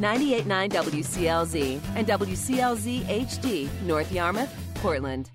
98.9 WCLZ and WCLZ HD, North Yarmouth, Portland.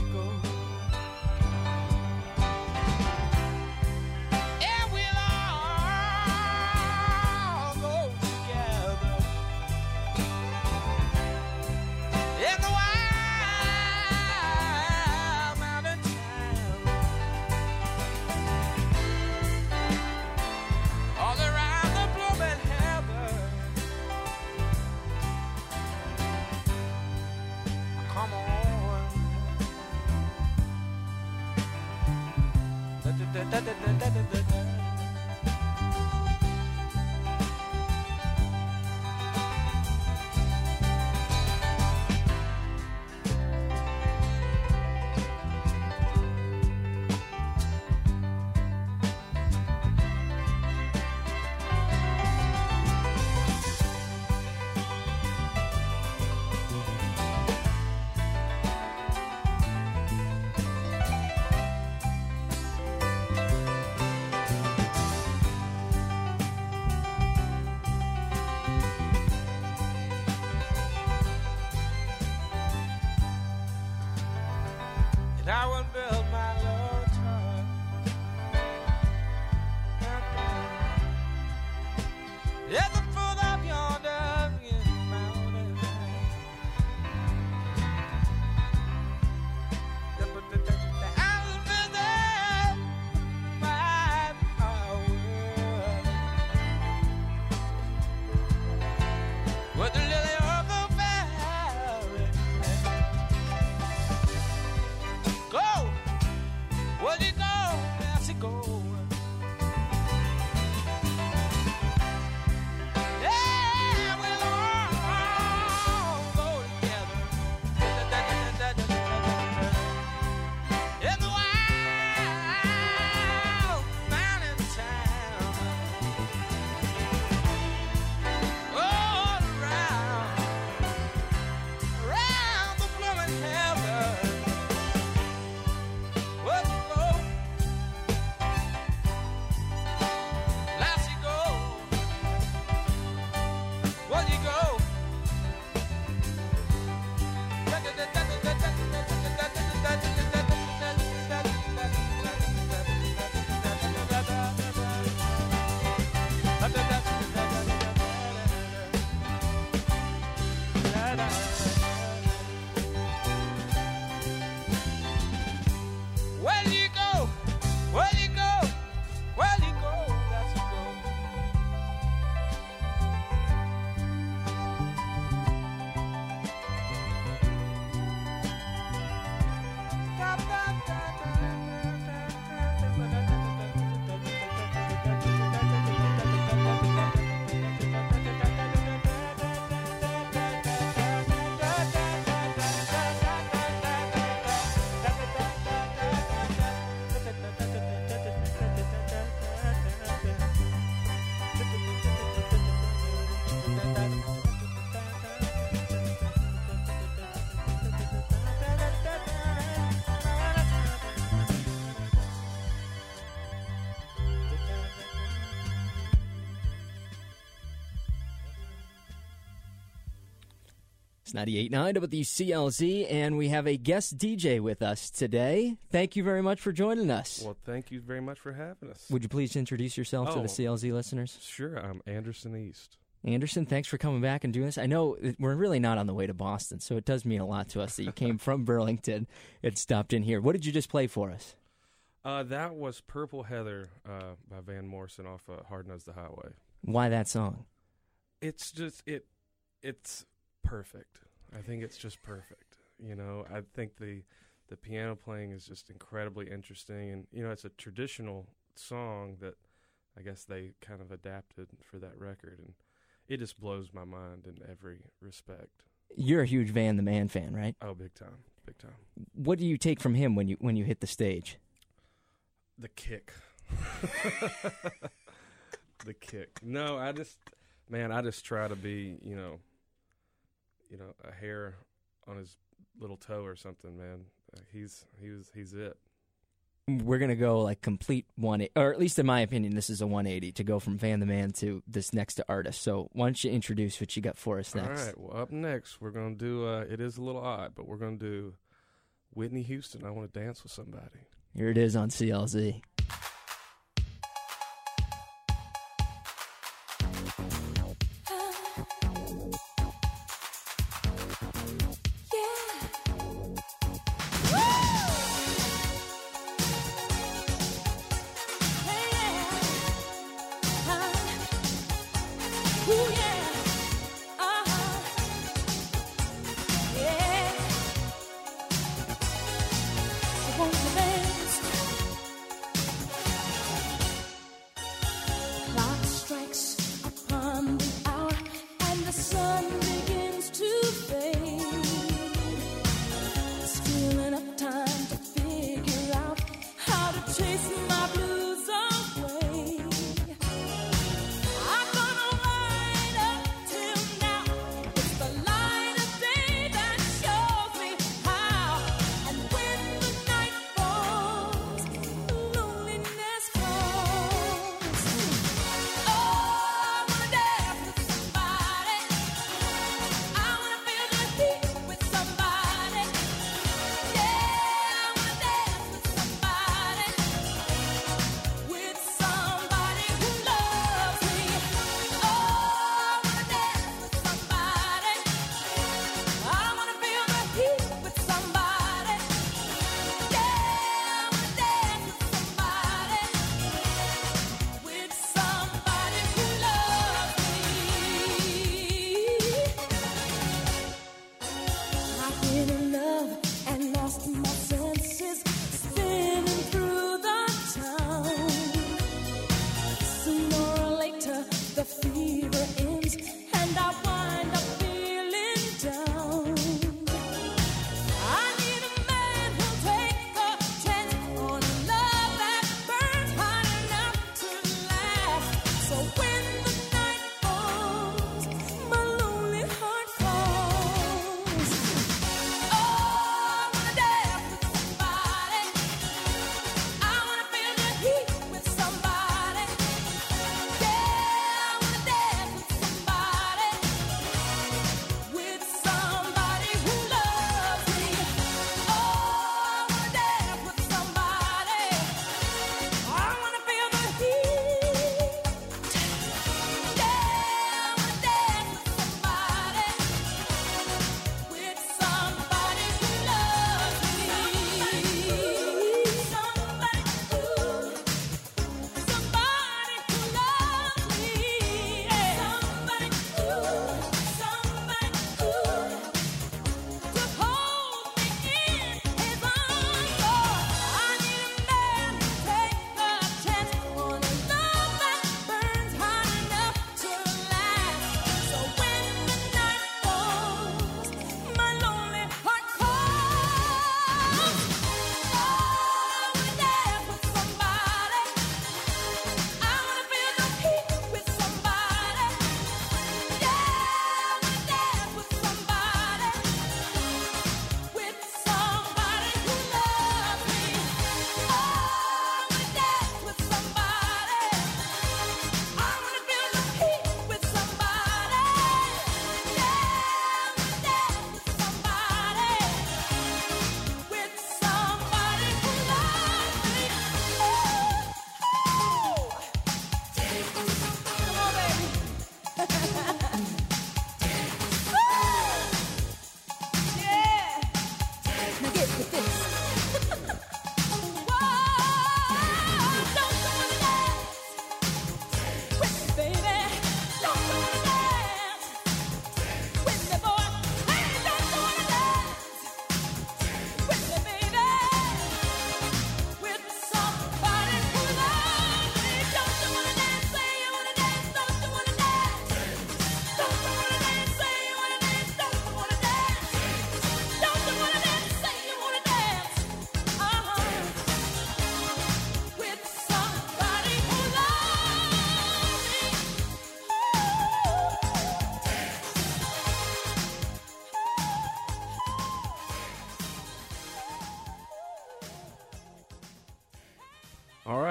You It's 98.9 WCLZ, and we have a guest DJ with us today. Thank you very much for joining us. Well, thank you very much for having us. Would you please introduce yourself to Oh. the CLZ listeners? Sure, I'm Anderson East. Anderson, thanks for coming back and doing this. I know we're really not on the way to Boston, so it does mean a lot to us that you came from Burlington and stopped in here. What did you just play for us? Uh, that was Purple Heather uh, by Van Morrison off uh, Hard Nose the Highway. Why that song? It's just it, it's perfect. I think it's just perfect. You know, I think the the piano playing is just incredibly interesting, and you know, it's a traditional song that I guess they kind of adapted for that record, and it just blows my mind in every respect. You're a huge Van the Man fan, right? Oh, big time, big time. What do you take from him when you when you hit the stage? the kick. the kick. No, I just man, I just try to be, you know, you know, a hair on his little toe or something, man. Uh, he's he was he's it. We're gonna go like complete one, or at least in my opinion, this is a 180 to go from Van the Man to this next to artist. So why don't you introduce what you got for us next? All right. Well, up next we're gonna do. Uh, it is a little odd, but we're gonna do Whitney Houston. I want to dance with somebody. Here it is on CLZ.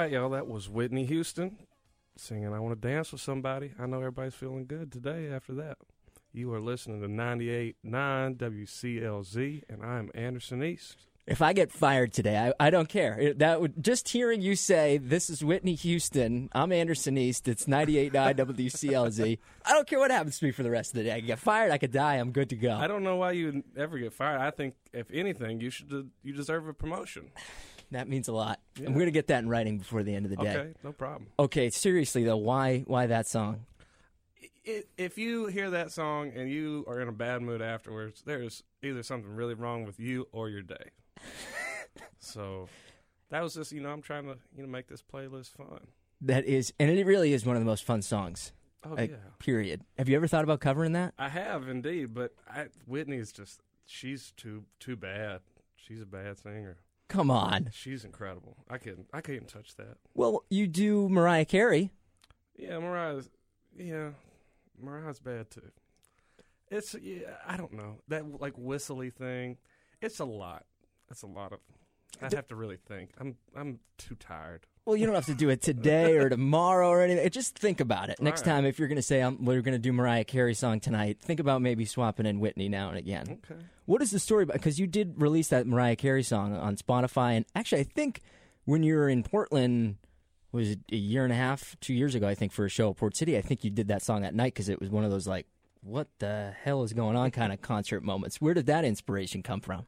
Right, y'all. That was Whitney Houston singing "I Want to Dance with Somebody." I know everybody's feeling good today after that. You are listening to 98.9 WCLZ, and I'm Anderson East. If I get fired today, I, I don't care. That would just hearing you say this is Whitney Houston. I'm Anderson East. It's 98.9 WCLZ. I don't care what happens to me for the rest of the day. I get fired. I could die. I'm good to go. I don't know why you ever get fired. I think, if anything, you should you deserve a promotion. That means a lot. Yeah. I'm going to get that in writing before the end of the day. Okay, no problem. Okay, seriously though, why why that song? If you hear that song and you are in a bad mood afterwards, there's either something really wrong with you or your day. so that was just, you know, I'm trying to, you know, make this playlist fun. That is, and it really is one of the most fun songs. Oh like, yeah, Period. Have you ever thought about covering that? I have indeed, but I, Whitney's just, she's too too bad. She's a bad singer. Come on. She's incredible. I couldn't, I couldn't touch that. Well, you do Mariah Carey. Yeah, Mariah's, yeah, Mariah's bad too. It's, yeah, I don't know that like whistly thing. It's a lot. It's a lot of. I'd have to really think. I'm, I'm too tired. Well, you don't have to do it today or tomorrow or anything. Just think about it. Next Right. time, if you're going to say um, we're going to do Mariah Carey song tonight, think about maybe swapping in Whitney now and again. Okay. What is the story about? Because you did release that Mariah Carey song on Spotify, and actually, I think when you were in Portland, was it a year and a half, two years ago? I think for a show at Port City, I think you did that song at night because it was one of those like, what the hell is going on kind of concert moments. Where did that inspiration come from?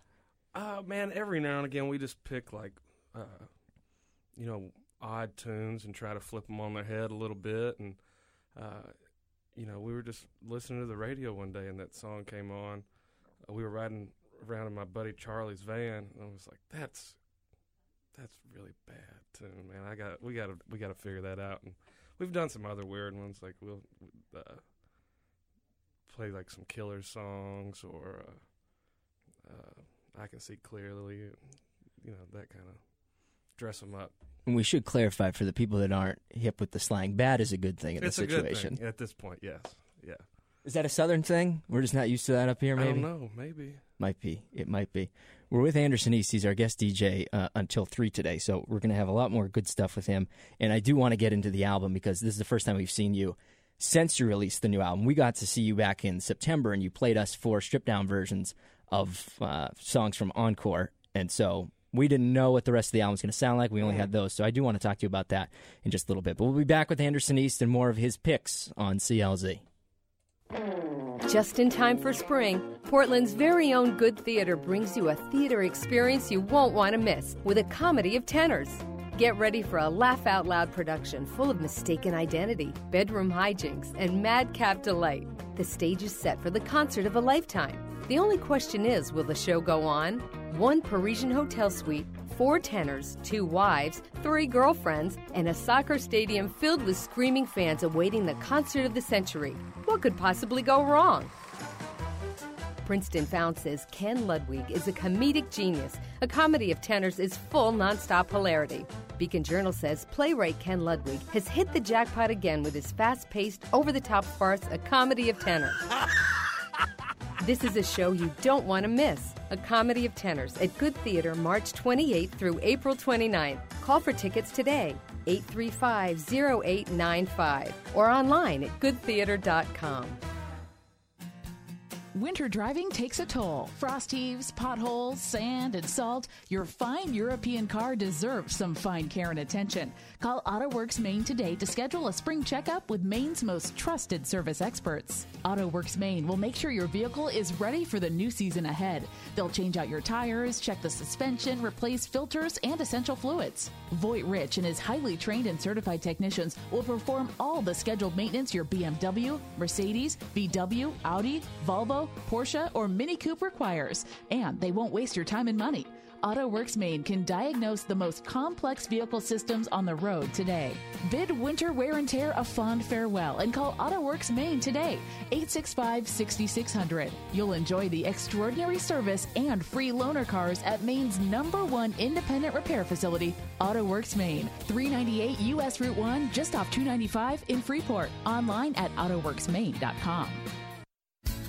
Uh, man, every now and again we just pick like, uh, you know, odd tunes and try to flip them on their head a little bit. And, uh, you know, we were just listening to the radio one day and that song came on. Uh, we were riding around in my buddy Charlie's van, and I was like, "That's, that's really bad tune, man. I got, we got to, we got to figure that out." And we've done some other weird ones, like we'll uh, play like some Killer songs or. Uh, uh, I can see clearly, you know, that kind of dress them up. And we should clarify for the people that aren't hip with the slang, bad is a good thing in it's this a good situation. at this point. Yes, yeah. Is that a southern thing? We're just not used to that up here, I maybe? don't know. Maybe. Might be. It might be. We're with Anderson East. He's our guest DJ uh, until 3 today. So we're going to have a lot more good stuff with him. And I do want to get into the album because this is the first time we've seen you since you released the new album. We got to see you back in September and you played us four stripped down versions of uh, songs from Encore. And so we didn't know what the rest of the album was going to sound like. We only had mm-hmm. those. So I do want to talk to you about that in just a little bit. But we'll be back with Anderson East and more of his picks on CLZ. Just in time for spring, Portland's very own Good Theater brings you a theater experience you won't want to miss with a comedy of tenors. Get ready for a laugh out loud production full of mistaken identity, bedroom hijinks, and madcap delight. The stage is set for the concert of a lifetime. The only question is will the show go on? One Parisian hotel suite, four tenors, two wives, three girlfriends, and a soccer stadium filled with screaming fans awaiting the concert of the century. What could possibly go wrong? Princeton Found says Ken Ludwig is a comedic genius. A comedy of tenors is full nonstop hilarity. Beacon Journal says playwright Ken Ludwig has hit the jackpot again with his fast paced, over the top farce, A Comedy of Tenors. This is a show you don't want to miss. A Comedy of Tenors at Good Theater March 28th through April 29th. Call for tickets today, 835 0895, or online at goodtheater.com. Winter driving takes a toll. Frost heaves, potholes, sand, and salt. Your fine European car deserves some fine care and attention. Call AutoWorks Maine today to schedule a spring checkup with Maine's most trusted service experts. AutoWorks Maine will make sure your vehicle is ready for the new season ahead. They'll change out your tires, check the suspension, replace filters, and essential fluids. Voight Rich and his highly trained and certified technicians will perform all the scheduled maintenance your BMW, Mercedes, VW, Audi, Volvo, Porsche, or Mini Coupe requires, and they won't waste your time and money. AutoWorks Maine can diagnose the most complex vehicle systems on the road today. Bid winter wear and tear a fond farewell and call AutoWorks Maine today, 865 6600. You'll enjoy the extraordinary service and free loaner cars at Maine's number one independent repair facility, AutoWorks Maine, 398 US Route 1, just off 295 in Freeport. Online at AutoWorksMaine.com.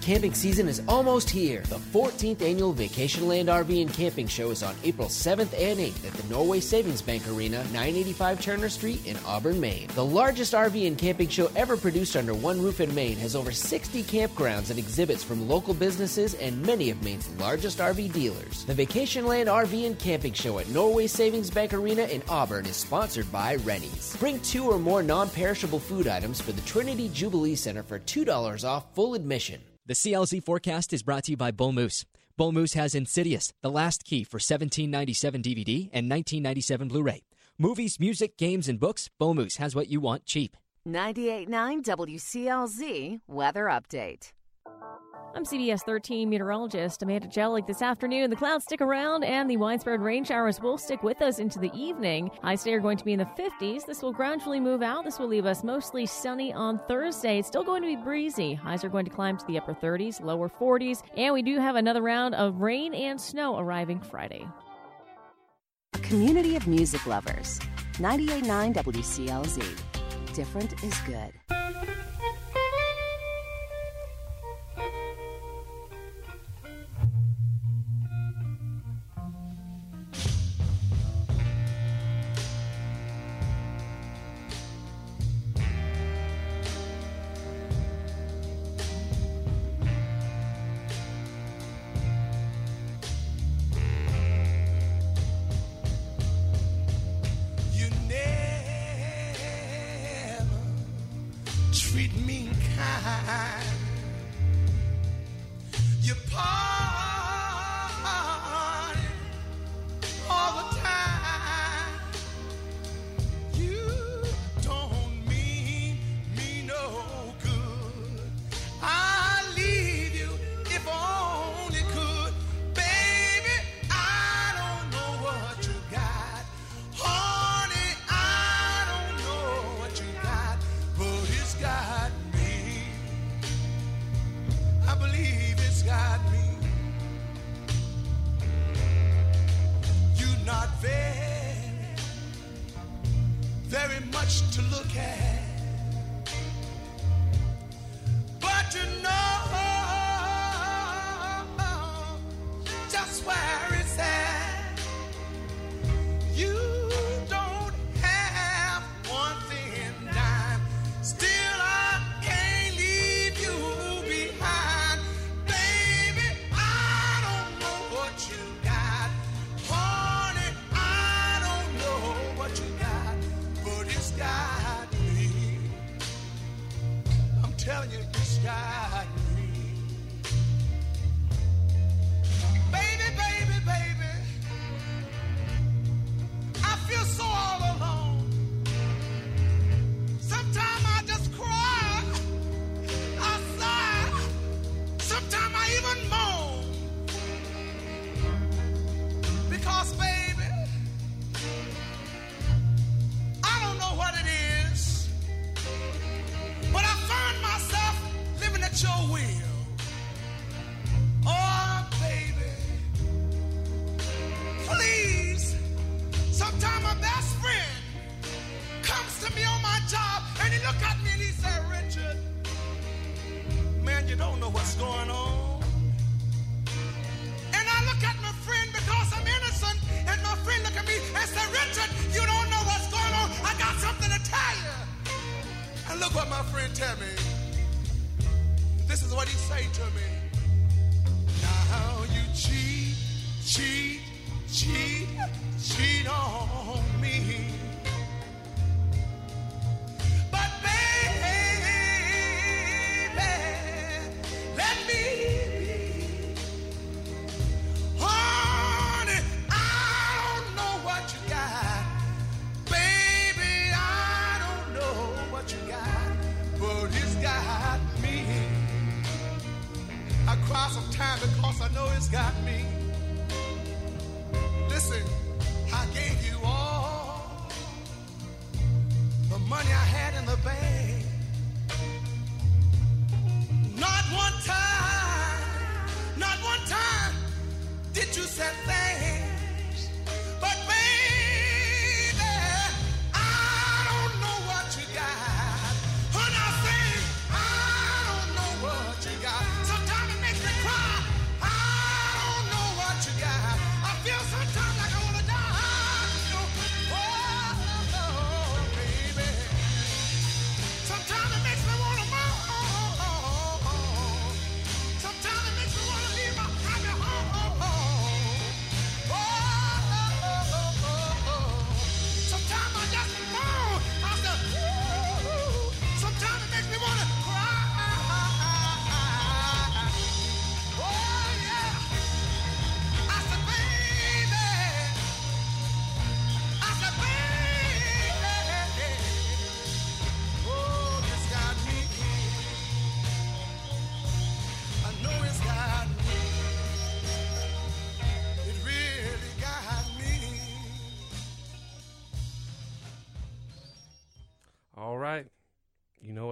Camping season is almost here. The 14th annual Vacationland RV and Camping Show is on April 7th and 8th at the Norway Savings Bank Arena, 985 Turner Street in Auburn, Maine. The largest RV and camping show ever produced under one roof in Maine has over 60 campgrounds and exhibits from local businesses and many of Maine's largest RV dealers. The Vacationland RV and Camping Show at Norway Savings Bank Arena in Auburn is sponsored by Rennie's. Bring two or more non perishable food items for the Trinity Jubilee Center for $2 off full admission. The CLZ forecast is brought to you by Bull Moose. Bull Moose has Insidious, The Last Key for 1797 DVD and 1997 Blu-ray. Movies, music, games, and books, Bull Moose has what you want cheap. 98.9 WCLZ Weather Update. I'm CBS 13 meteorologist Amanda Jellick. This afternoon, the clouds stick around and the widespread rain showers will stick with us into the evening. Highs today are going to be in the 50s. This will gradually move out. This will leave us mostly sunny on Thursday. It's still going to be breezy. Highs are going to climb to the upper 30s, lower 40s, and we do have another round of rain and snow arriving Friday. A community of music lovers. 98.9 WCLZ. Different is good.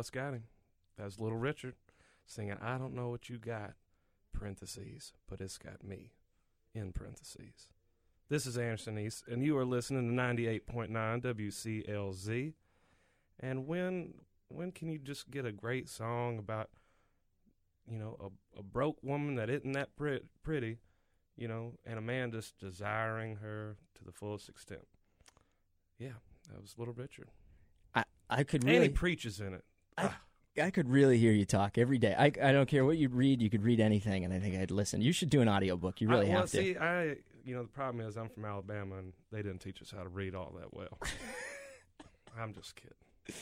What's got him. That's Little Richard singing "I Don't Know What You Got." Parentheses, but it's got me in parentheses. This is Anderson East, and you are listening to 98.9 WCLZ. And when when can you just get a great song about you know a, a broke woman that isn't that pret- pretty, you know, and a man just desiring her to the fullest extent? Yeah, that was Little Richard. I I could And really he preaches in it. I, ah. I could really hear you talk every day. I, I don't care what you read. You could read anything, and I think I'd listen. You should do an audiobook. You really I, well, have to. see, I you know the problem is I'm from Alabama and they didn't teach us how to read all that well. I'm just kidding.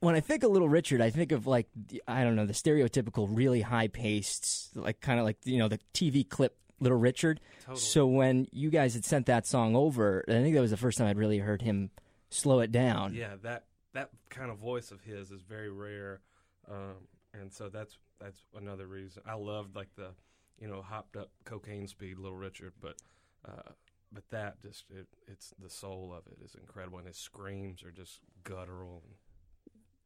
when I think of Little Richard, I think of like I don't know the stereotypical, really high paced, like kind of like you know the TV clip Little Richard. Totally. So when you guys had sent that song over, I think that was the first time I'd really heard him slow it down. Yeah, that that kind of voice of his is very rare, um, and so that's that's another reason I loved like the you know hopped up cocaine speed Little Richard, but uh, but that just it, it's the soul of it is incredible, and his screams are just guttural. And,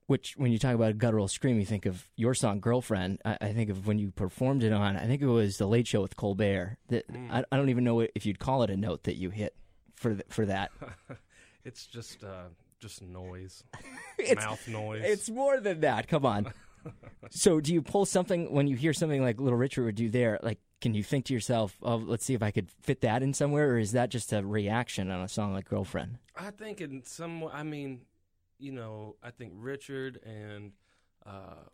Which, when you talk about a guttural scream, you think of your song "Girlfriend." I, I think of when you performed it on. I think it was the Late Show with Colbert. That Mm. I, I don't even know if you'd call it a note that you hit for th- for that. it's just uh, just noise, It's- mouth noise. It's more than that. Come on. so, do you pull something when you hear something like Little Richard would do there? Like, can you think to yourself, "Oh, let's see if I could fit that in somewhere," or is that just a reaction on a song like "Girlfriend"? I think in some way, I mean, you know, I think Richard and uh,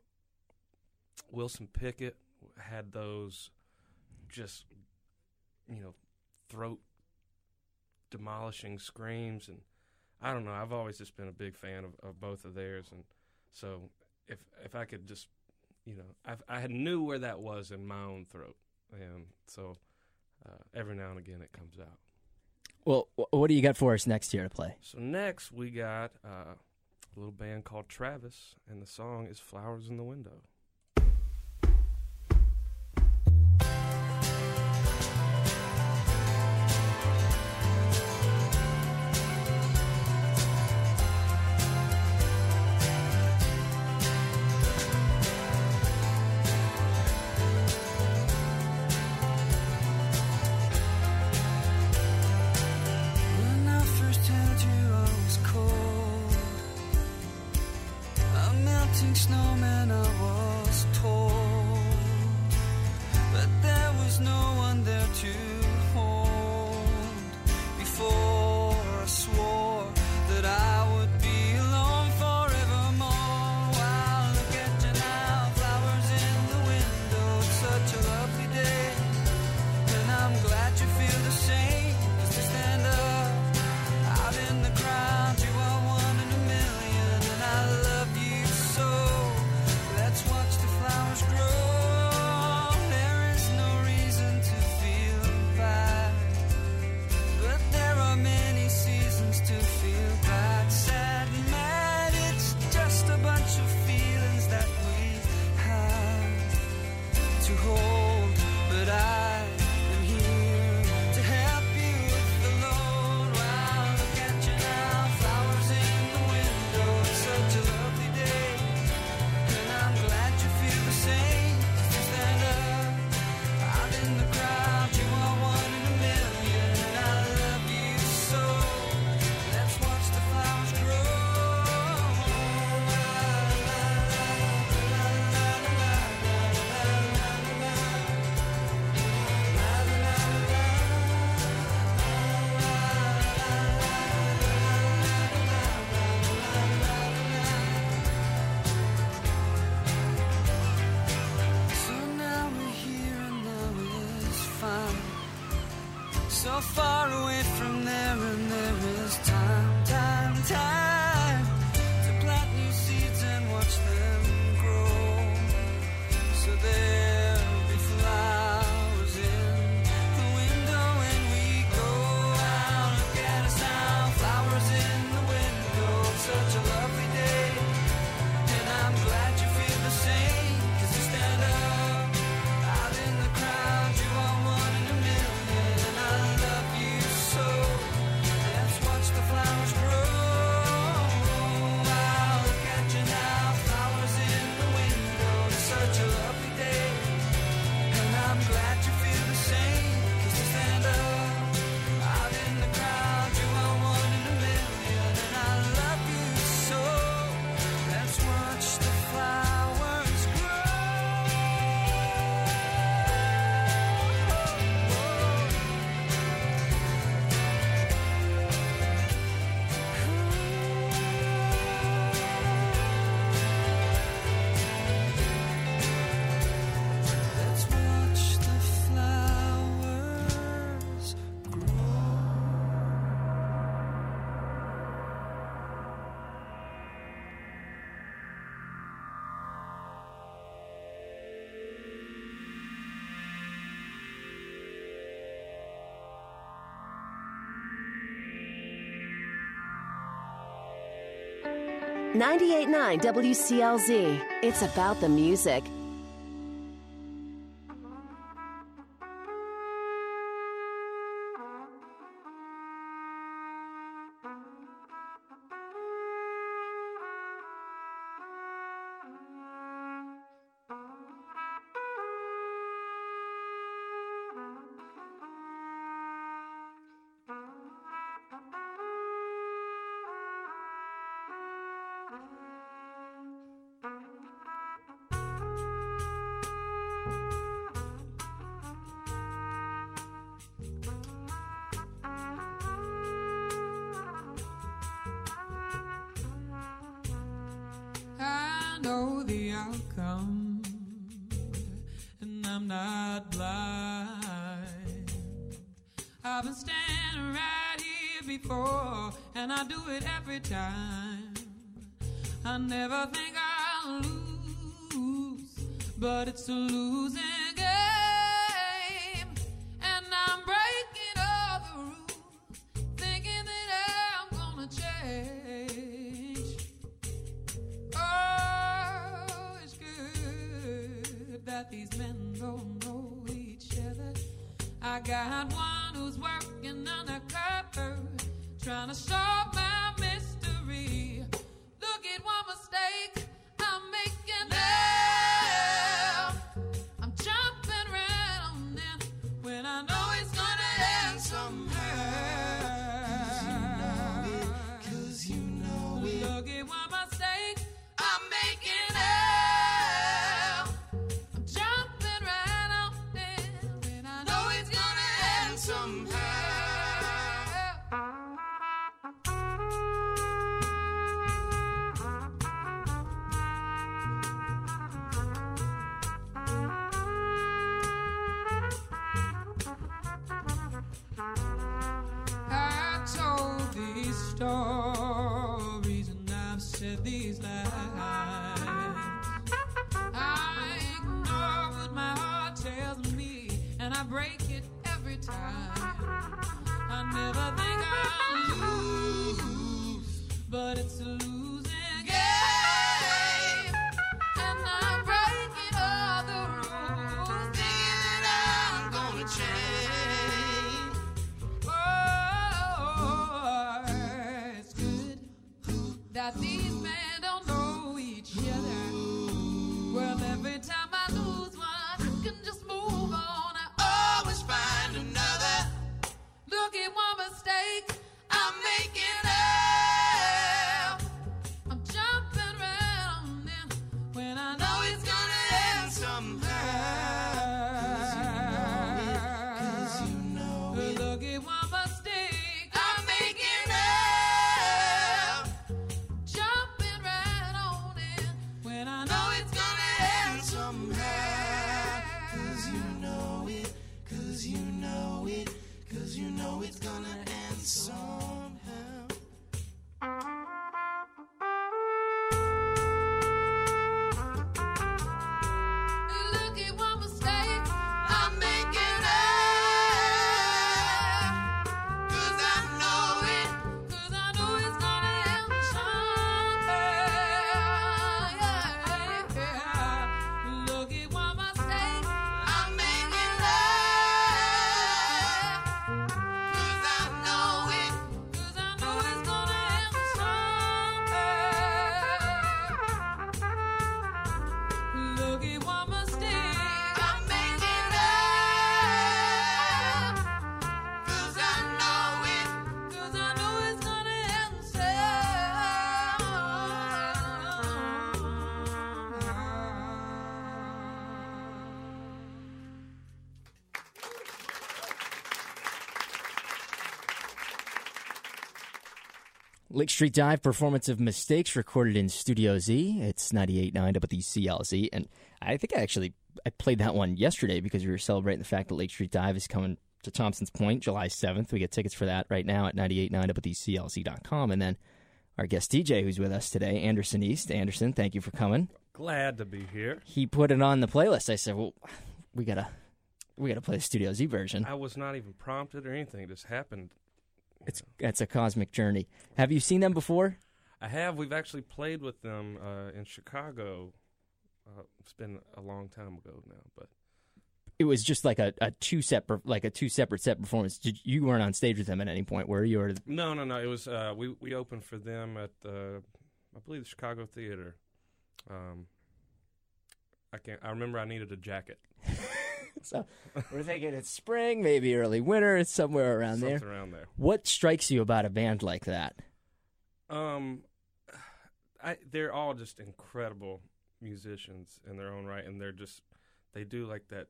Wilson Pickett had those just, you know, throat demolishing screams. And I don't know, I've always just been a big fan of, of both of theirs. And so if, if I could just, you know, I've, I knew where that was in my own throat. And so uh, every now and again it comes out. Well, what do you got for us next year to play? So next we got uh, a little band called Travis, and the song is "Flowers in the Window." 98.9 WCLZ. It's about the music. Know the outcome, and I'm not blind. I've been standing right here before, and I do it every time. I never think I'll lose, but it's a losing these men don't know each other. Lake Street Dive performance of Mistakes recorded in Studio Z. It's 98.9 WCLZ. And I think I actually I played that one yesterday because we were celebrating the fact that Lake Street Dive is coming to Thompson's Point July 7th. We get tickets for that right now at 98.9 WCLZ.com. And then our guest DJ who's with us today, Anderson East. Anderson, thank you for coming. Glad to be here. He put it on the playlist. I said, well, we got to we got to play the Studio Z version. I was not even prompted or anything. It just happened. It's it's a cosmic journey. Have you seen them before? I have. We've actually played with them uh, in Chicago. Uh, it's been a long time ago now, but It was just like a, a two separate like a two separate set performance. Did, you weren't on stage with them at any point, were you? Or no, no, no. It was uh, we we opened for them at the, I believe the Chicago Theater. Um, I can't. I remember I needed a jacket. so we're thinking it's spring, maybe early winter. It's somewhere around there. Around there. What strikes you about a band like that? Um, I they're all just incredible musicians in their own right, and they're just they do like that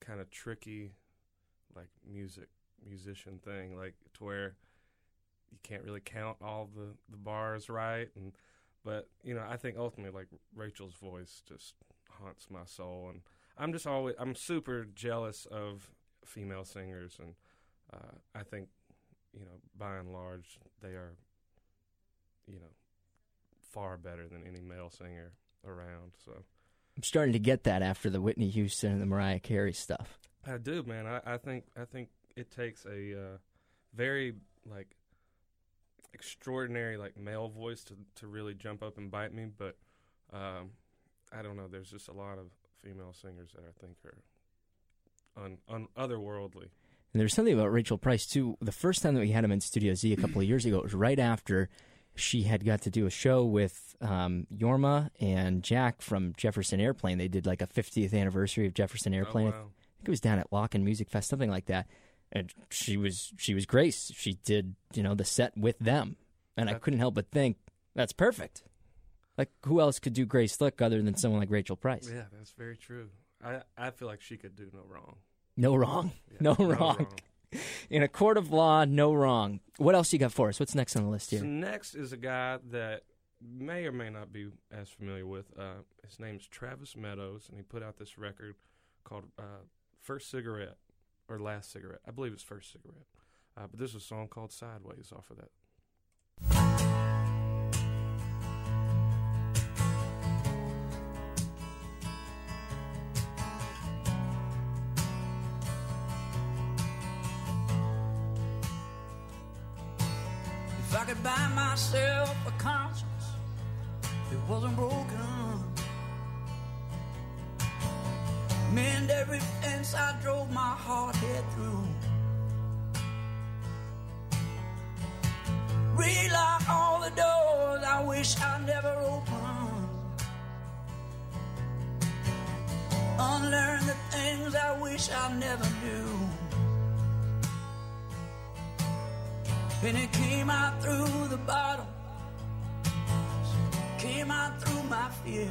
kind of tricky, like music musician thing, like to where you can't really count all the the bars right, and but you know I think ultimately like Rachel's voice just haunts my soul, and I'm just always I'm super jealous of female singers, and uh, I think you know by and large they are you know far better than any male singer around. So I'm starting to get that after the Whitney Houston and the Mariah Carey stuff. I do, man. I, I think I think it takes a uh, very like extraordinary like male voice to to really jump up and bite me. But um, I don't know. There's just a lot of female singers that I think are un, un otherworldly. And there's something about Rachel Price too. The first time that we had him in Studio Z a couple of years ago, it was right after she had got to do a show with um, Jorma and Jack from Jefferson Airplane. They did like a 50th anniversary of Jefferson Airplane. wow. I think it was down at Lockn' Music Fest, something like that. And she was she was Grace. She did you know the set with them, and I couldn't help but think that's perfect. Like who else could do Grace Slick other than someone like Rachel Price? Yeah, that's very true. I I feel like she could do no wrong. No wrong, no, no wrong. wrong. In a court of law, no wrong. What else you got for us? What's next on the list here? So next is a guy that may or may not be as familiar with. Uh, his name's Travis Meadows, and he put out this record called uh, First Cigarette or Last Cigarette. I believe it's First Cigarette. Uh, but this is a song called Sideways off of that. Conscience, it wasn't broken. Mend every fence I drove my hard head through. Relock all the doors I wish I never opened. Unlearn the things I wish I never knew. And it came out through the bottom, came out through my fears.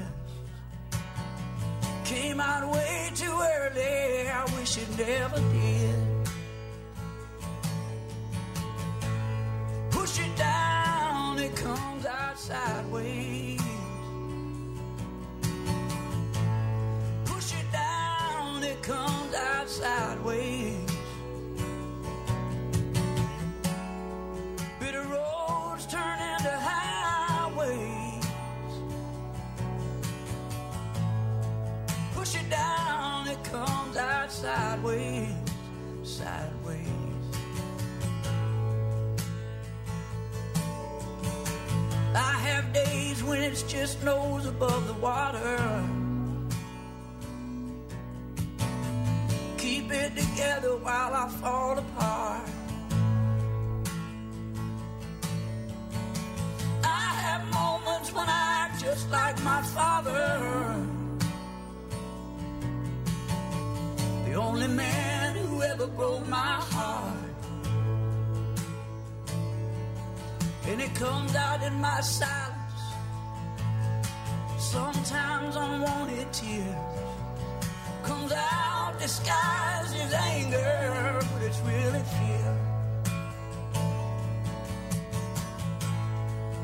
Came out way too early, I wish it never did. Push it down, it comes out sideways. Push it down, it comes out sideways. It's just nose above the water. Keep it together while I fall apart. I have moments when I act just like my father. The only man who ever broke my heart. And it comes out in my silence. Sometimes unwanted tears. Comes out disguised as anger, but it's really fear.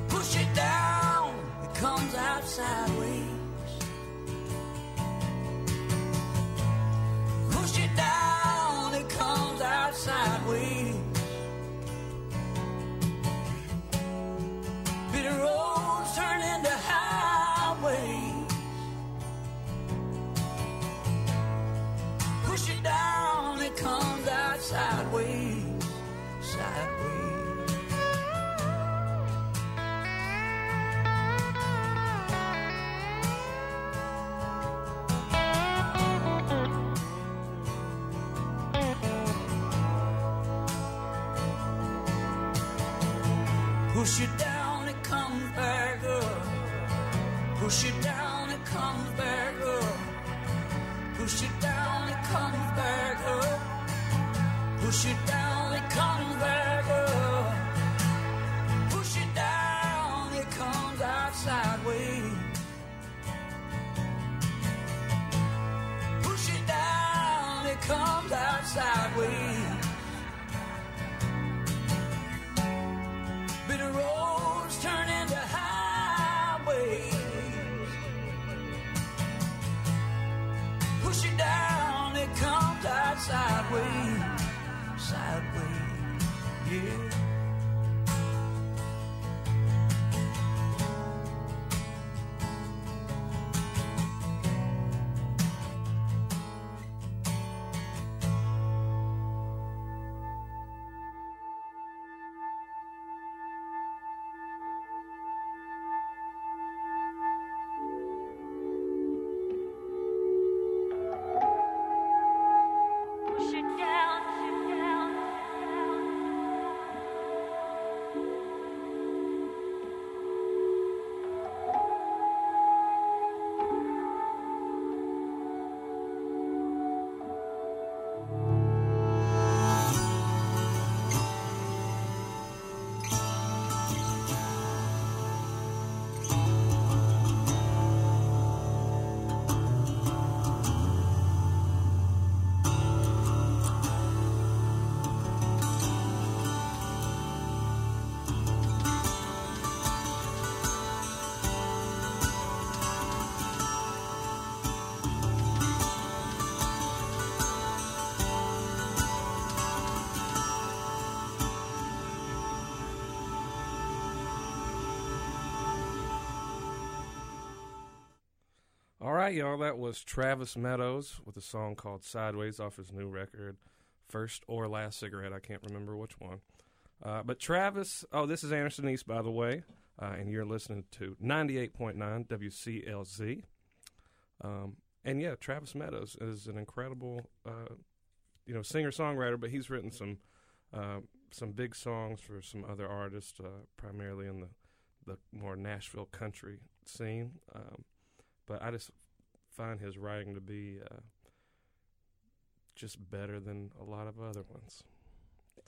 Push it down, it comes out sideways. All. That was Travis Meadows with a song called "Sideways" off his new record, first or last cigarette. I can't remember which one. Uh, but Travis, oh, this is Anderson East, by the way, uh, and you're listening to 98.9 WCLZ. Um, and yeah, Travis Meadows is an incredible, uh, you know, singer songwriter, but he's written some uh, some big songs for some other artists, uh, primarily in the the more Nashville country scene. Um, but I just find his writing to be uh, just better than a lot of other ones.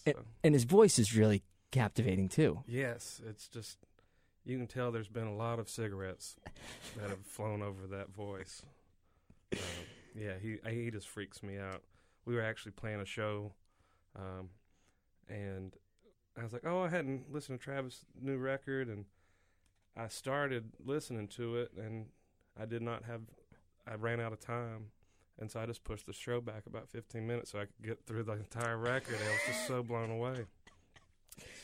And, and his voice is really captivating too. Yes, it's just you can tell there's been a lot of cigarettes that have flown over that voice. Um, yeah, he he just freaks me out. We were actually playing a show, um, and I was like, "Oh, I hadn't listened to Travis' new record," and I started listening to it, and I did not have. I ran out of time, and so I just pushed the show back about 15 minutes so I could get through the entire record. I was just so blown away.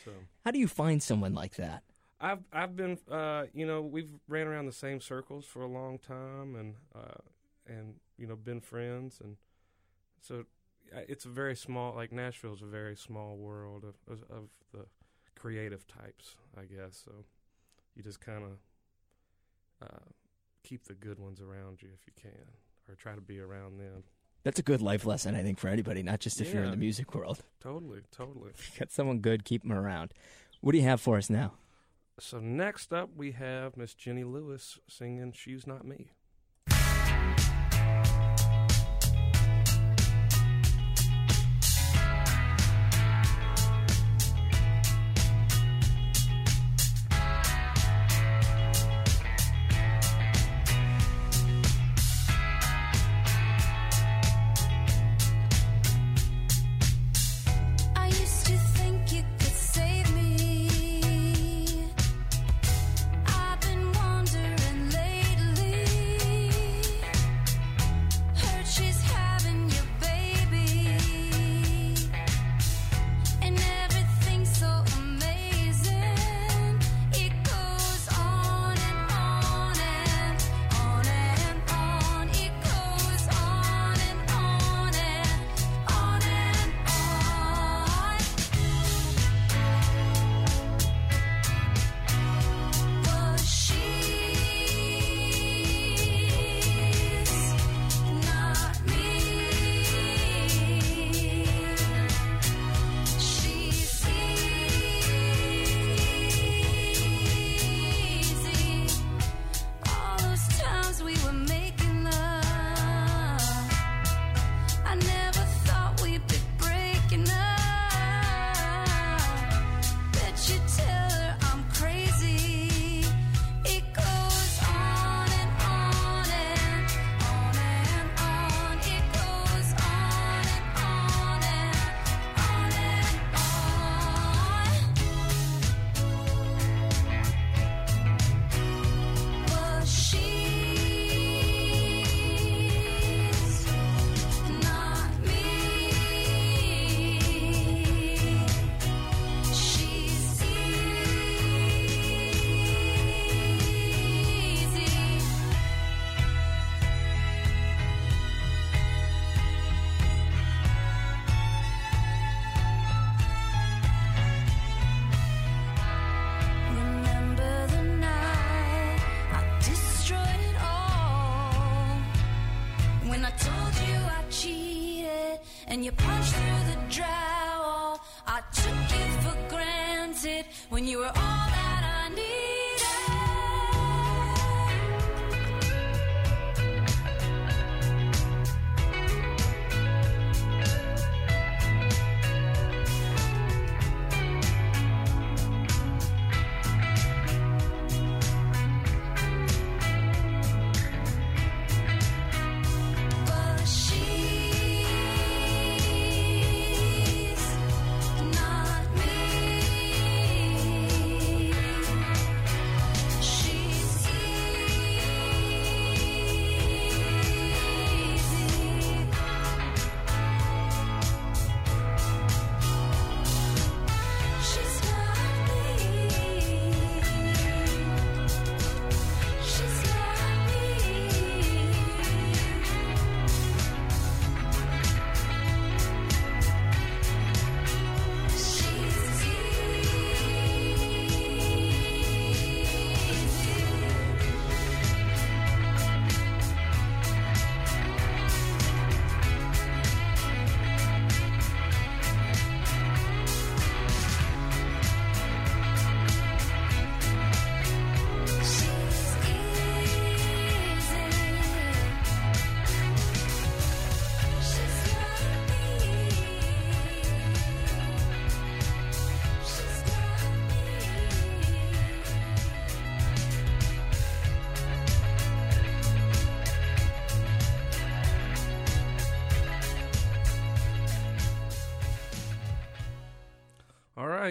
So. How do you find someone like that? I've I've been uh, you know we've ran around the same circles for a long time and uh, and you know been friends and so uh, it's a very small like Nashville's a very small world of of, of the creative types I guess so you just kind of uh, keep the good ones around you if you can or try to be around them. That's a good life lesson, I think, for anybody, not just if you're in the music world. Totally, totally. If you got someone good, keep them around. What do you have for us now? So next up we have Miss Jenny Lewis singing "She's Not Me."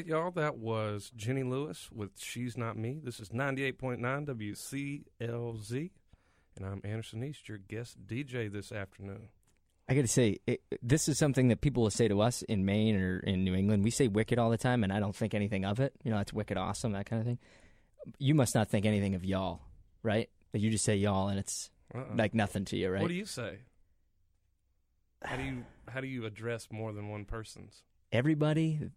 Right, y'all. That was Jenny Lewis with "She's Not Me." This is ninety-eight point nine WCLZ, and I'm Anderson East, your guest DJ this afternoon. I got to say, it, this is something that people will say to us in Maine or in New England. We say wicked all the time, and I don't think anything of it. You know, it's wicked awesome, that kind of thing. You must not think anything of y'all, right? You just say y'all, and it's Uh-uh. like nothing to you, right? What do you say? How do you how do you address more than one person's? Everybody,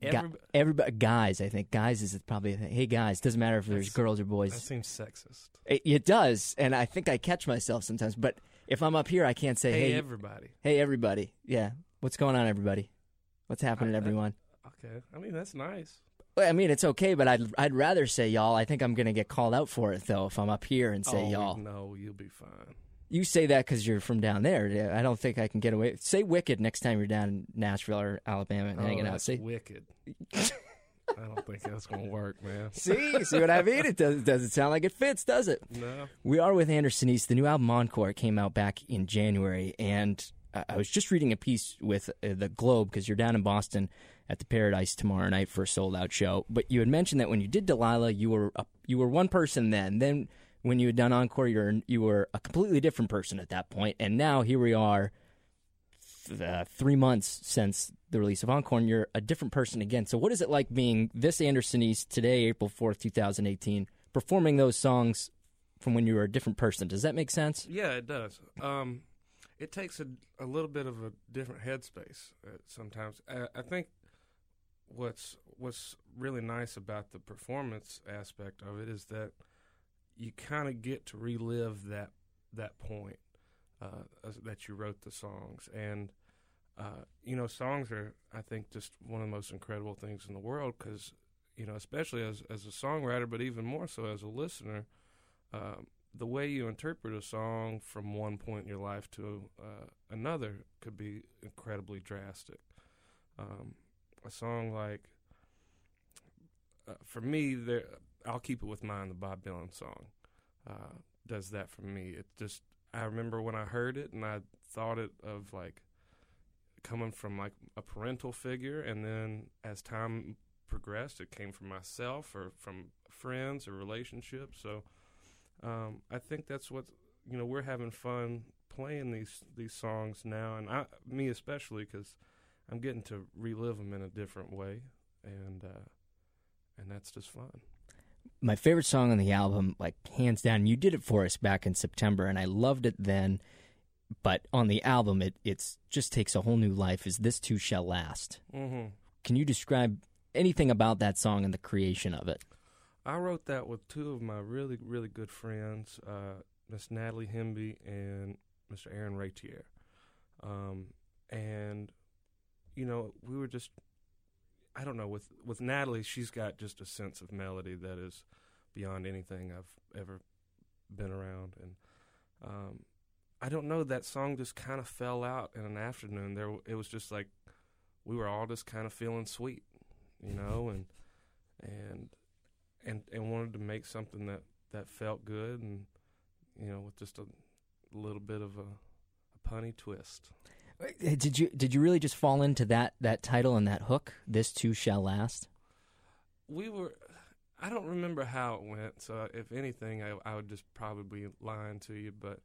Gu- Everyb- everybody, guys. I think guys is probably. Hey, guys. Doesn't matter if there's girls or boys. That seems sexist. It, it does, and I think I catch myself sometimes. But if I'm up here, I can't say, Hey, "Hey, everybody." Hey, everybody. Yeah, what's going on, everybody? What's happening, I- I- everyone? Okay, I mean that's nice. Well, I mean, it's okay, but I'd I'd rather say y'all. I think I'm gonna get called out for it though if I'm up here and say oh, y'all. No, you'll be fine. You say that because you're from down there. I don't think I can get away. Say wicked next time you're down in Nashville or Alabama and oh, hanging out. Say wicked. I don't think that's gonna work, man. See, see what I mean? It does, doesn't sound like it fits, does it? No. We are with Anderson East. The new album Encore came out back in January, and I I was just reading a piece with uh, the Globe because you're down in Boston at the Paradise tomorrow night for a sold out show. But you had mentioned that when you did Delilah, you were a, you were one person then. Then when you had done Encore, you were you were a completely different person at that point, and now here we are. th- Uh, three months since the release of Encore, and you're a different person again. So, what is it like being this Anderson East today, April 4th, 2018, performing those songs from when you were a different person? Does that make sense? Yeah, it does. Um, it takes a, a little bit of a different headspace uh, sometimes. I, I think what's what's really nice about the performance aspect of it is that you kind of get to relive that that point uh, that you wrote the songs, and uh, you know, songs are I think just one of the most incredible things in the world because you know, especially as as a songwriter, but even more so as a listener. Um, the way you interpret a song from one point in your life to uh, another could be incredibly drastic. Um, a song like, uh, for me, there, I'll keep it with mine. The Bob Dylan song uh, does that for me. It just, I remember when I heard it, and I thought it of like coming from like a parental figure, and then as time progressed, it came from myself or from friends or relationships. So um, I think that's what you know. We're having fun playing these these songs now, and I, me especially, because I'm getting to relive them in a different way, and uh, and that's just fun. My favorite song on the album, like hands down. You did it for us back in September, and I loved it then. But on the album, it it's just takes a whole new life. Is this too shall last? Mm-hmm. Can you describe anything about that song and the creation of it? I wrote that with two of my really really good friends, uh, Miss Natalie Hemby and Mr. Aaron Raitiere, um, and you know we were just I don't know with with Natalie she's got just a sense of melody that is beyond anything I've ever been around. And um, I don't know that song just kind of fell out in an afternoon. There it was just like we were all just kind of feeling sweet you know and and and and wanted to make something that that felt good and you know with just a little bit of a, a punny twist Did you did you really just fall into that that title and that hook? This too shall last. we were I don't remember how it went, so if anything, I, I would just probably be lying to you. But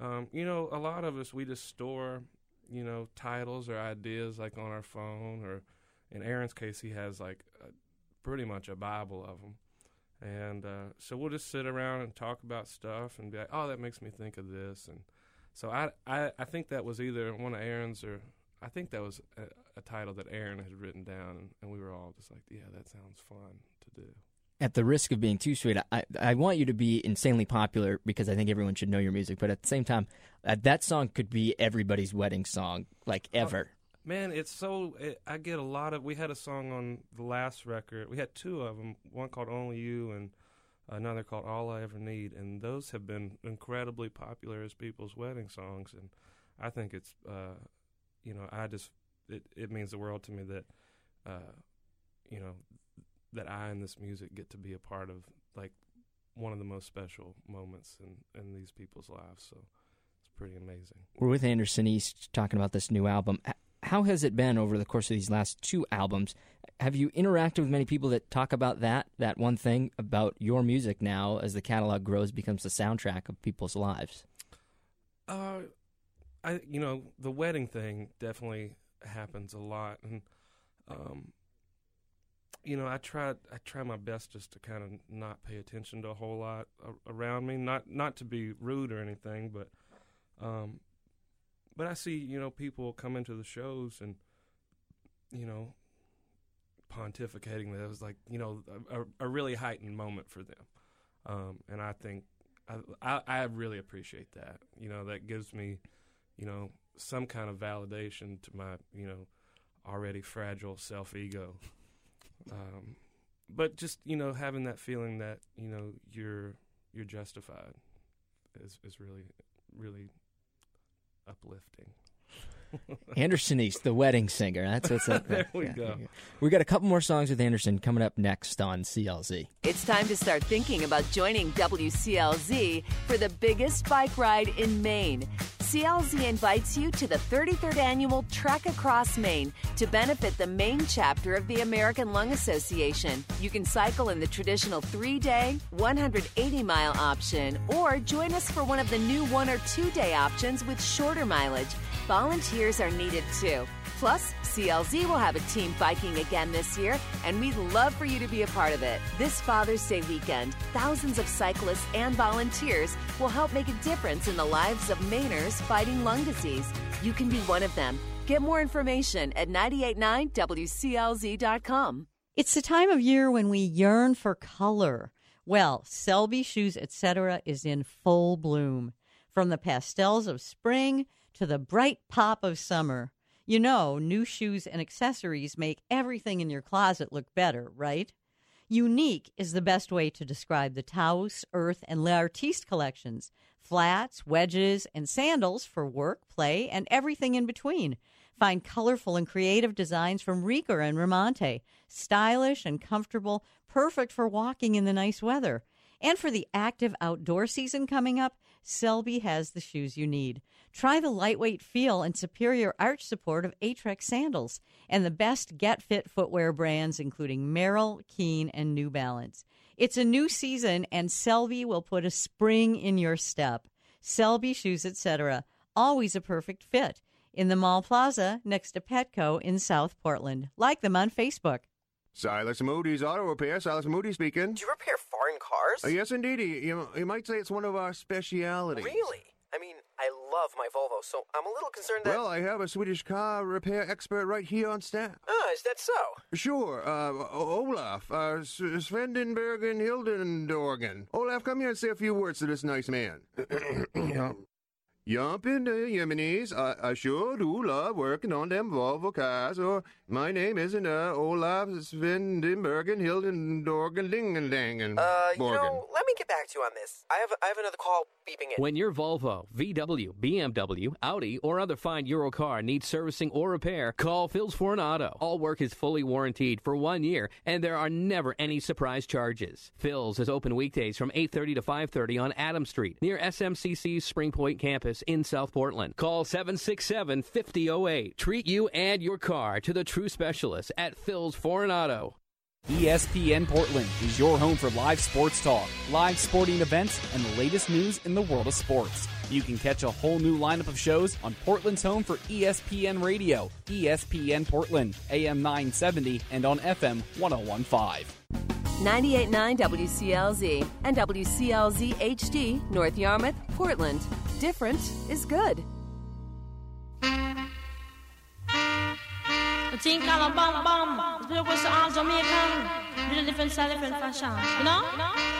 um, you know, a lot of us we just store, you know, titles or ideas like on our phone, or in Aaron's case, he has like a, pretty much a bible of them, and uh, so we'll just sit around and talk about stuff and be like, oh, that makes me think of this, and so I I, I think that was either one of Aaron's or I think that was a, a title that Aaron had written down, and, and we were all just like, yeah, that sounds fun to do. At the risk of being too sweet, I I want you to be insanely popular because I think everyone should know your music. But at the same time, uh, that song could be everybody's wedding song, like ever. Man, it's so. It, I get a lot of. We had a song on the last record. We had two of them. One called "Only You" and another called "All I Ever Need," and those have been incredibly popular as people's wedding songs. And I think it's, uh, you know, I just it it means the world to me that, uh, you know, that I and this music get to be a part of like one of the most special moments in in these people's lives. So it's pretty amazing. We're with Anderson East talking about this new album. How has it been over the course of these last two albums? Have you interacted with many people that talk about that that one thing about your music now as the catalog grows becomes the soundtrack of people's lives? Uh, I you know the wedding thing definitely happens a lot, and um, you know I try I try my best just to kind of not pay attention to a whole lot around me. Not not to be rude or anything, but um, but I see you know people come into the shows and you know pontificating that it was like you know a, a, really heightened moment for them, um, and I think I, I I really appreciate that. You know that gives me you know some kind of validation to my you know already fragile self ego. Um, but just you know having that feeling that you know you're you're justified is is really really uplifting. Anderson East, the wedding singer. That's what's up there. There we go. We got a couple more songs with Anderson coming up next on CLZ. It's time to start thinking about joining WCLZ for the biggest bike ride in Maine. CLZ invites you to the 33rd annual Trek Across Maine to benefit the Maine chapter of the American Lung Association. You can cycle in the traditional three day, 180 mile option, or join us for one of the new one or two day options with shorter mileage. Volunteers are needed too. Plus, CLZ will have a team biking again this year, and we'd love for you to be a part of it. This Father's Day weekend, thousands of cyclists and volunteers will help make a difference in the lives of Mainers fighting lung disease. You can be one of them. Get more information at 989wclz.com. It's the time of year when we yearn for color. Well, Selby Shoes Etc. is in full bloom. From the pastels of spring to the bright pop of summer. You know, new shoes and accessories make everything in your closet look better, right? Unique is the best way to describe the Taos, Earth, and L'Artiste collections. Flats, wedges, and sandals for work, play, and everything in between. Find colorful and creative designs from Rieker and Ramonte. Stylish and comfortable, perfect for walking in the nice weather. And for the active outdoor season coming up, Selby has the shoes you need. Try the lightweight feel and superior arch support of Aetrex sandals and the best Get Fit footwear brands, including Merrell, Keen, and New Balance. It's a new season, and Selby will put a spring in your step. Selby Shoes, etc. Always a perfect fit. In the Mall Plaza next to Petco in South Portland. Like them on Facebook. Silas Moody's Auto Repair. Silas Moody speaking. Do you repair foreign cars? Uh, yes, indeed. You, you might say it's one of our specialities. Really? I mean, I love my Volvo, so I'm a little concerned that. Well, I have a Swedish car repair expert right here on staff. Ah, is that so? Sure. Uh, Olaf, uh, S- Svendenbergen Hildendorgen. Olaf, come here and say a few words to this nice man. Yumping the Yemenis. I, I sure do love working on them Volvo cars. Or my name isn't uh, Olaf Svendenbergen Hilden Dorgen Dingendingen. Uh, you know, let me get back to you on this. I have I have another call beeping in. When your Volvo, VW, BMW, Audi, or other fine Euro car needs servicing or repair, call Phil's Foreign Auto. All work is fully warranted for one year, and there are never any surprise charges. Phil's is open weekdays from 8.30 to 5.30 on Adam Street, near SMCC's Spring Point campus in South Portland. Call 767-5008. Treat you and your car to the true specialist at Phil's Foreign Auto. ESPN Portland is your home for live sports talk, live sporting events, and the latest news in the world of sports. You can catch a whole new lineup of shows on Portland's home for ESPN Radio, ESPN Portland, AM 970, and on FM 1015. 98.9 WCLZ and WCLZ HD, North Yarmouth, Portland. Different is good. I think I'm a. Look what's the arms Jamaican. With a different style, different fashion. You know?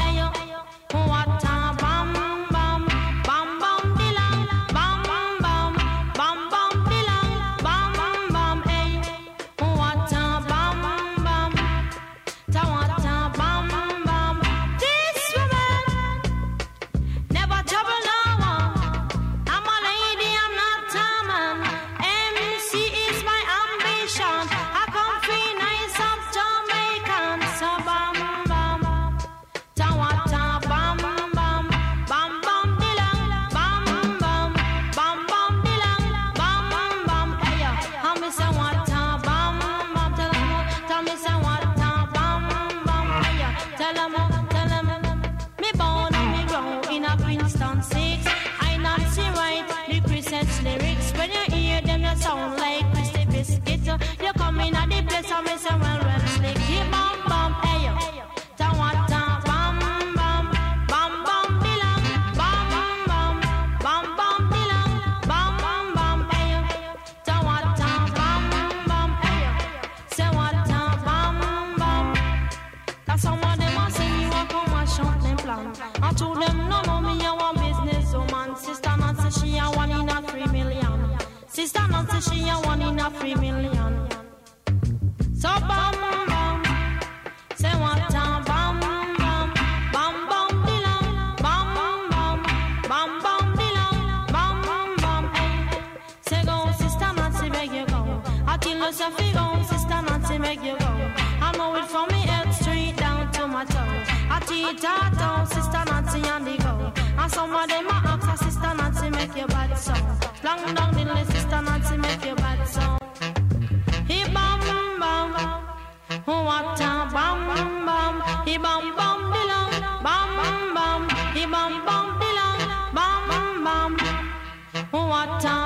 A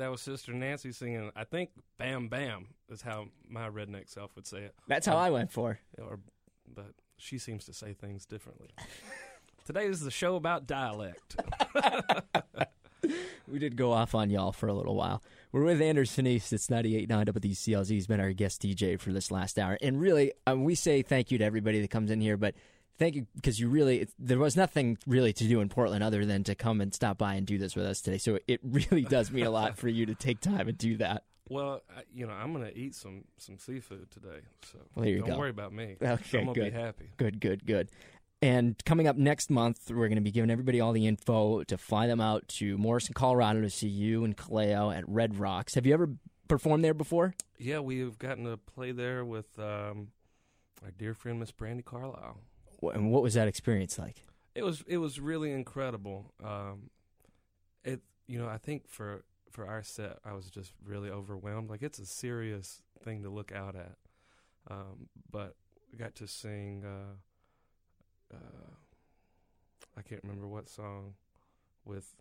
that was Sister Nancy singing. I think "Bam Bam" is how my redneck self would say it. That's how I went for. Or, but she seems to say things differently. Today is the show about dialect. we did go off on y'all for a little while. We're with Anderson East. It's 98.9 WCLZ. He's been our guest DJ for this last hour. And really, um, we say thank you to everybody that comes in here, but thank you because you really, it, there was nothing really to do in Portland other than to come and stop by and do this with us today. So it really does mean a lot for you to take time and do that. Well, I, you know, I'm going to eat some some seafood today, so Well, there you don't go. worry about me. Okay, I'm going to good. be happy. Good, good, good. And coming up next month, we're going to be giving everybody all the info to fly them out to Morrison, Colorado to see you and Kaleo at Red Rocks. Have you ever performed there before? Yeah, we've gotten to play there with um, our dear friend Miss Brandi Carlile. And what was that experience like? It was it was really incredible. Um, it you know I think for for our set I was just really overwhelmed. Like it's a serious thing to look out at, um, but we got to sing. Uh, uh, I can't remember what song with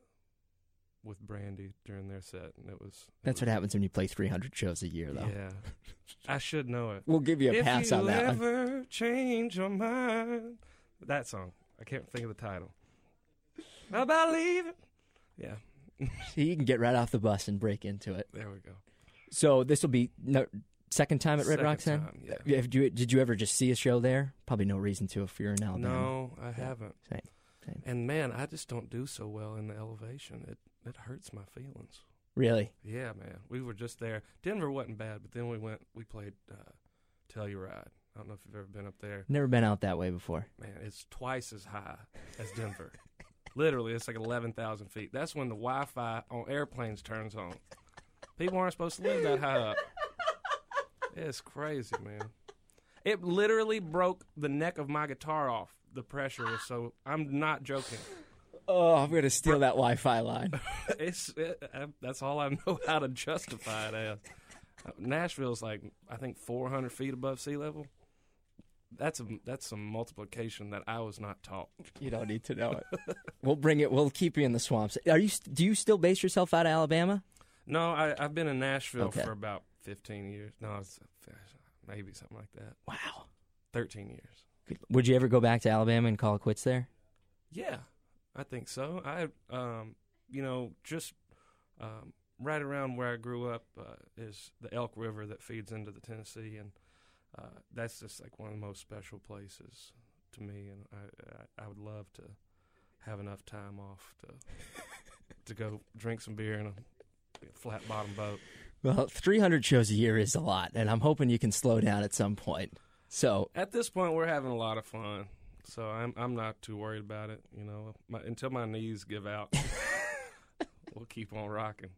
with Brandi during their set, and it was That's what happens when you play 300 shows a year, though. yeah. I should know it. We'll give you a if pass you on that one. ever change your mind. That song. I can't think of the title. About leaving. Yeah. So you can get right off the bus and break into it. There we go. So this will be no, second time at Red Second Rocks then? time. Yeah, Did you, did you ever just see a show there? Probably no reason to if you're in Alabama. No, I Yeah, haven't. Same. Same. And man, I just don't do so well in the elevation. It it hurts my feelings. Really? Yeah, man. We were just there. Denver wasn't bad, but then we went. We played uh, Telluride. I don't know if you've ever been up there. Never been out that way before. Man, it's twice as high as Denver. Literally, it's like eleven thousand feet. That's when the Wi-Fi on airplanes turns on. People aren't supposed to live that high up. It's crazy, man. It literally broke the neck of my guitar off. The pressure was so. I'm not joking. Oh, I'm going to steal that Wi-Fi line. it's it, I, that's all I know how to justify it as. Uh, Nashville's like I think 400 feet above sea level. That's a that's some multiplication that I was not taught. You don't need to know it. we'll bring it. We'll keep you in the swamps. Are you? Do you still base yourself out of Alabama? No, I, I've been in Nashville Okay. for about 15 years. No, it's maybe something like that. Wow, 13 years. Would you ever go back to Alabama and call it quits there? Yeah, I think so. I, um, you know, just um, right around where I grew up uh, is the Elk River that feeds into the Tennessee, and uh, that's just like one of the most special places to me. And I, I, I would love to have enough time off to to go drink some beer in a flat bottom boat. Well, 300 shows a year is a lot, and I'm hoping you can slow down at some point. So, At this point, we're having a lot of fun, so I'm I'm not too worried about it. You know, my, until my knees give out, we'll keep on rocking.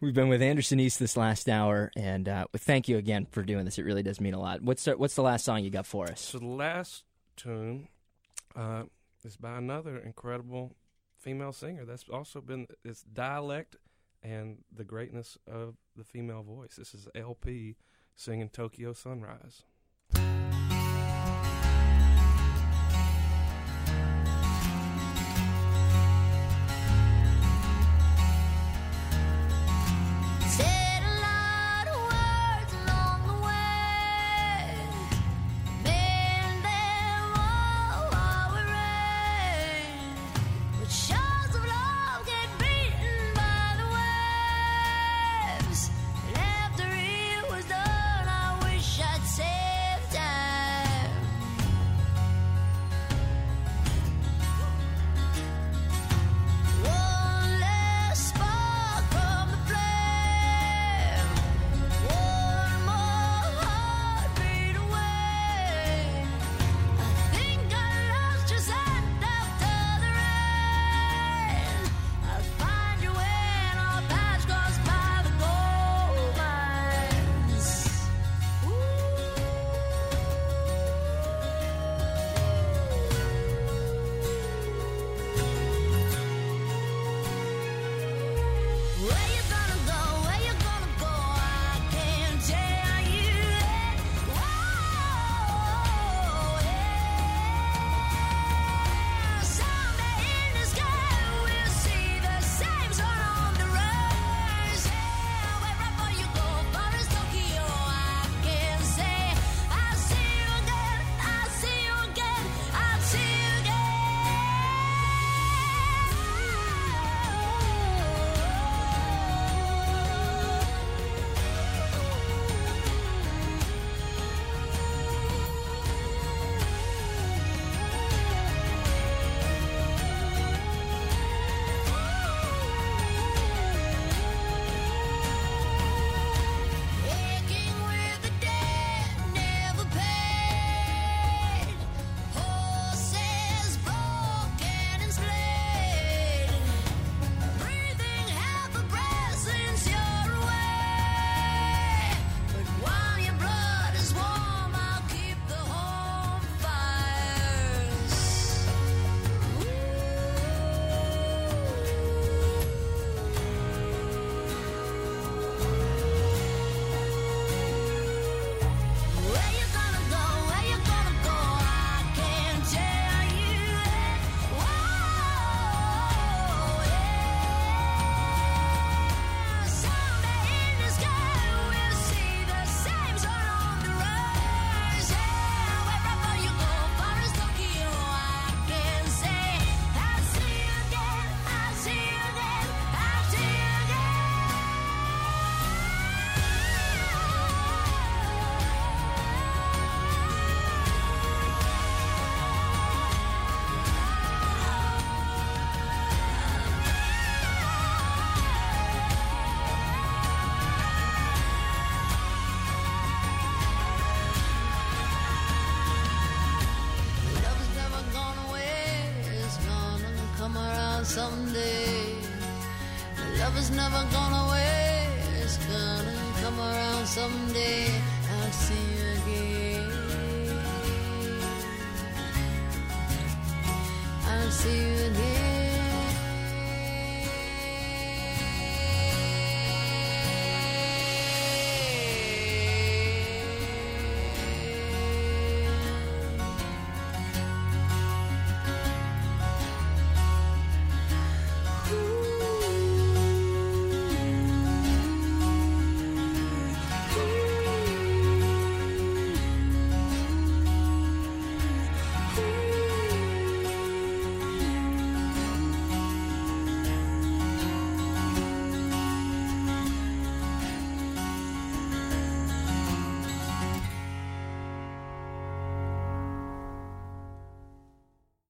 we've been with Anderson East this last hour, and uh, thank you again for doing this. It really does mean a lot. What's the, what's the last song you got for us? So the last tune uh, is by another incredible female singer. That's also been its dialect and the greatness of the female voice. This is LP singing Tokyo Sunrise.